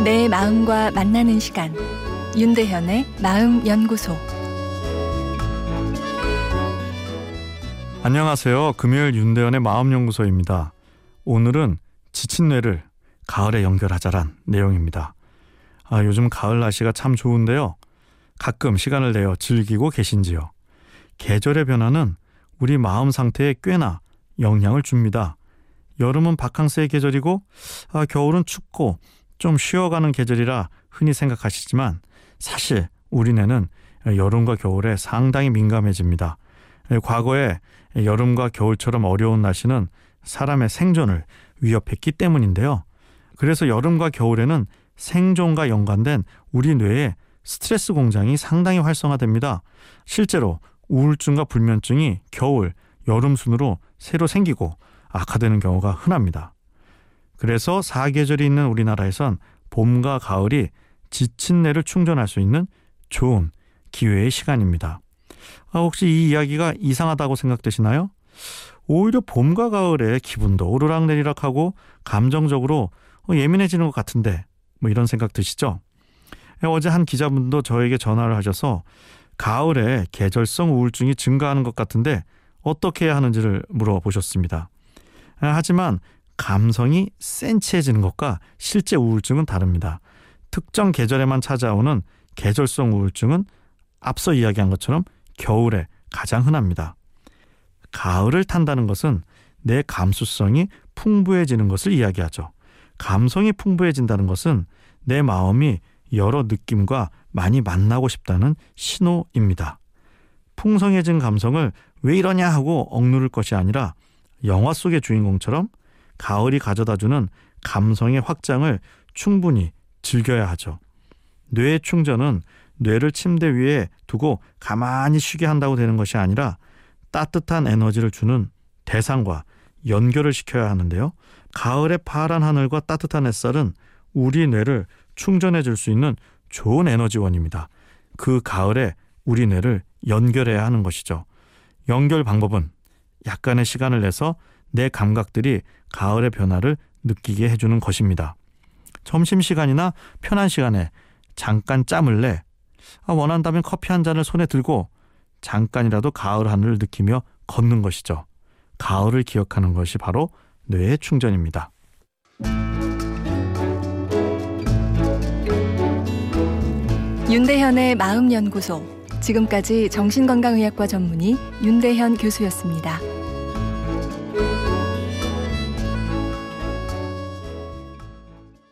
마음과 만나는 시간 윤대현의 마음 연구소 안녕하세요. 금요일 윤대현의 마음 연구소입니다. 오늘은 지친 뇌를 가을에 연결하자란 내용입니다. 아, 요즘 가을 날씨가 참 좋은데요. 가끔 시간을 내어 즐기고 계신지요. 계절의 변화는 우리 마음 상태에 꽤나 영향을 줍니다. 여름은 바캉스의 계절이고 아, 겨울은 춥고 좀 쉬어가는 계절이라 흔히 생각하시지만 사실 우리네는 여름과 겨울에 상당히 민감해집니다. 과거에 여름과 겨울처럼 어려운 날씨는 사람의 생존을 위협했기 때문인데요. 그래서 여름과 겨울에는 생존과 연관된 우리 뇌의 스트레스 공장이 상당히 활성화됩니다. 실제로 우울증과 불면증이 겨울, 여름 순으로 새로 생기고 악화되는 경우가 흔합니다. 그래서 사계절이 있는 우리나라에선 봄과 가을이 지친 뇌를 충전할 수 있는 좋은 기회의 시간입니다. 아, 혹시 이 이야기가 이상하다고 생각되시나요? 오히려 봄과 가을에 기분도 오르락내리락하고 감정적으로 예민해지는 것 같은데 뭐 이런 생각 드시죠? 어제 한 기자분도 저에게 전화를 하셔서 가을에 계절성 우울증이 증가하는 것 같은데 어떻게 해야 하는지를 물어보셨습니다. 아, 하지만 감성이 센치해지는 것과 실제 우울증은 다릅니다. 특정 계절에만 찾아오는 계절성 우울증은 앞서 이야기한 것처럼 겨울에 가장 흔합니다. 가을을 탄다는 것은 내 감수성이 풍부해지는 것을 이야기하죠. 감성이 풍부해진다는 것은 내 마음이 여러 느낌과 많이 만나고 싶다는 신호입니다. 풍성해진 감성을 왜 이러냐 하고 억누를 것이 아니라 영화 속의 주인공처럼 가을이 가져다주는 감성의 확장을 충분히 즐겨야 하죠. 뇌 충전은 뇌를 침대 위에 두고 가만히 쉬게 한다고 되는 것이 아니라 따뜻한 에너지를 주는 대상과 연결을 시켜야 하는데요. 가을의 파란 하늘과 따뜻한 햇살은 우리 뇌를 충전해 줄 수 있는 좋은 에너지원입니다. 그 가을에 우리 뇌를 연결해야 하는 것이죠. 연결 방법은 약간의 시간을 내서 내 감각들이 가을의 변화를 느끼게 해주는 것입니다. 점심시간이나 편한 시간에 잠깐 짬을 내 아, 원한다면 커피 한 잔을 손에 들고 잠깐이라도 가을 하늘을 느끼며 걷는 것이죠. 가을을 기억하는 것이 바로 뇌의 충전입니다. 윤대현의 마음연구소 지금까지 정신건강의학과 전문의 윤대현 교수였습니다.